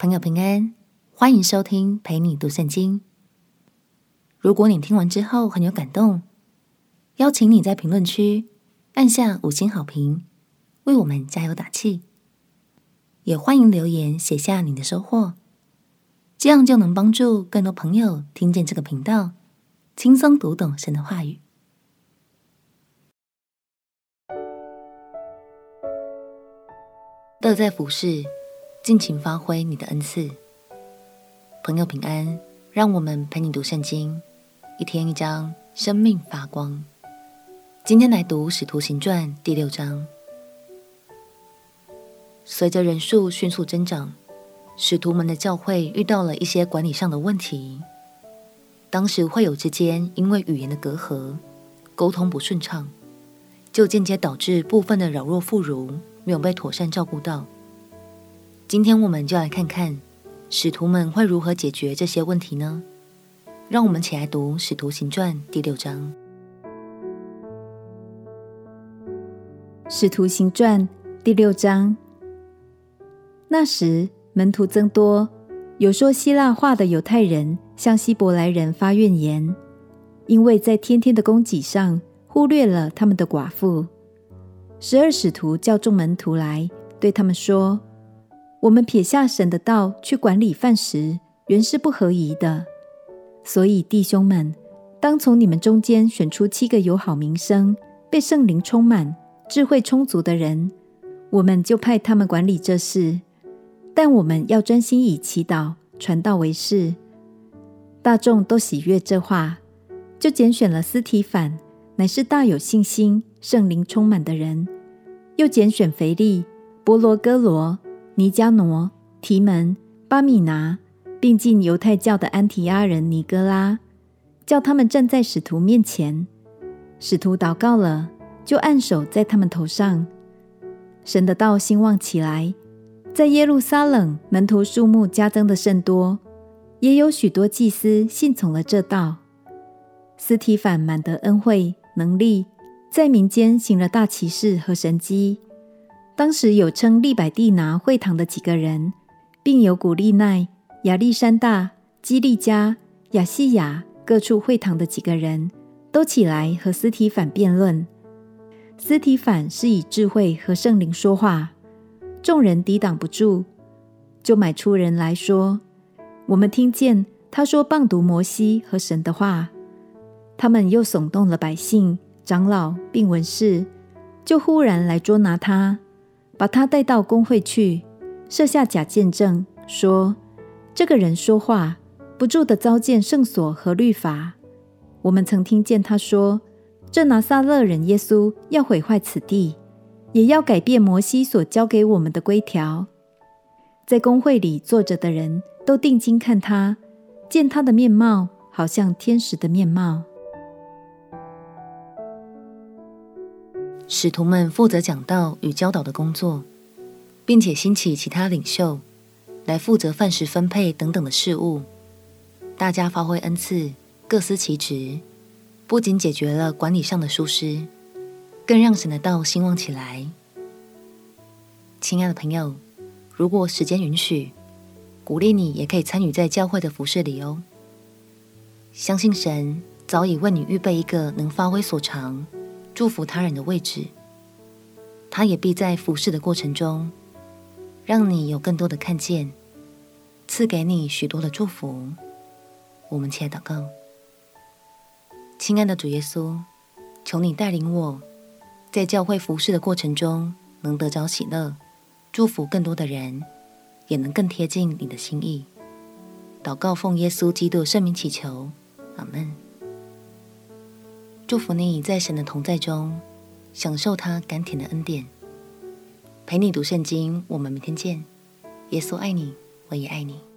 朋友平安，欢迎收听陪你读圣经。如果你听完之后很有感动，邀请你在评论区按下五星好评，为我们加油打气。也欢迎留言写下你的收获，这样就能帮助更多朋友听见这个频道，轻松读懂神的话语。乐在服侍，尽情发挥你的恩赐。朋友平安，让我们陪你读圣经，一天一章，生命发光。今天来读《使徒行传》第六章。随着人数迅速增长，使徒们的教会遇到了一些管理上的问题。当时会友之间因为语言的隔阂，沟通不顺畅，就间接导致部分的老弱妇孺。没有被妥善照顾到。今天我们就来看看使徒们会如何解决这些问题呢？让我们起来读《使徒行传》第六章。《使徒行传》第六章。那时门徒增多，有说希腊话的犹太人向希伯来人发怨言，因为在天天的供给上忽略了他们的寡妇。十二使徒叫众门徒来，对他们说：“我们撇下神的道去管理饭食，原是不合宜的。所以弟兄们，当从你们中间选出七个有好名声、被圣灵充满、智慧充足的人，我们就派他们管理这事。但我们要专心以祈祷、传道为事。”大众都喜悦这话，就拣选了斯提反。乃是大有信心、圣灵充满的人，又拣选腓利、伯罗哥罗、尼迦挪、提门、巴米拿，并进犹太教的安提阿人尼哥拉，叫他们站在使徒面前。使徒祷告了，就按手在他们头上。神的道兴旺起来，在耶路撒冷门徒数目加增的甚多，也有许多祭司信从了这道。斯提反满得恩惠。能力在民间行了大奇事和神迹。当时有称利百地拿会堂的几个人，并有古利奈、亚历山大、基利加、亚细亚各处会堂的几个人，都起来和司提反辩论。司提反是以智慧和圣灵说话，众人抵挡不住，就买出人来说：“我们听见他说谤读摩西和神的话。”他们又耸动了百姓、长老并文士，就忽然来捉拿他，把他带到公会去，设下假见证，说：“这个人说话不住地糟践圣所和律法。我们曾听见他说，这拿撒勒人耶稣要毁坏此地，也要改变摩西所交给我们的规条。”在公会里坐着的人都定睛看他，见他的面貌好像天使的面貌。使徒们负责讲道与教导的工作，并且兴起其他领袖来负责饭食分配等等的事务。大家发挥恩赐，各司其职，不仅解决了管理上的疏失，更让神的道兴旺起来。亲爱的朋友，如果时间允许，鼓励你也可以参与在教会的服事里哦。相信神早已为你预备一个能发挥所长，祝福他人的位置，他也必在服侍的过程中，让你有更多的看见，赐给你许多的祝福。我们起来祷告，亲爱的主耶稣，求你带领我，在教会服侍的过程中，能得着喜乐，祝福更多的人，也能更贴近你的心意。祷告奉耶稣基督圣名祈求，阿门。祝福你在神的同在中，享受他甘甜的恩典。陪你读圣经，我们明天见。耶稣爱你，我也爱你。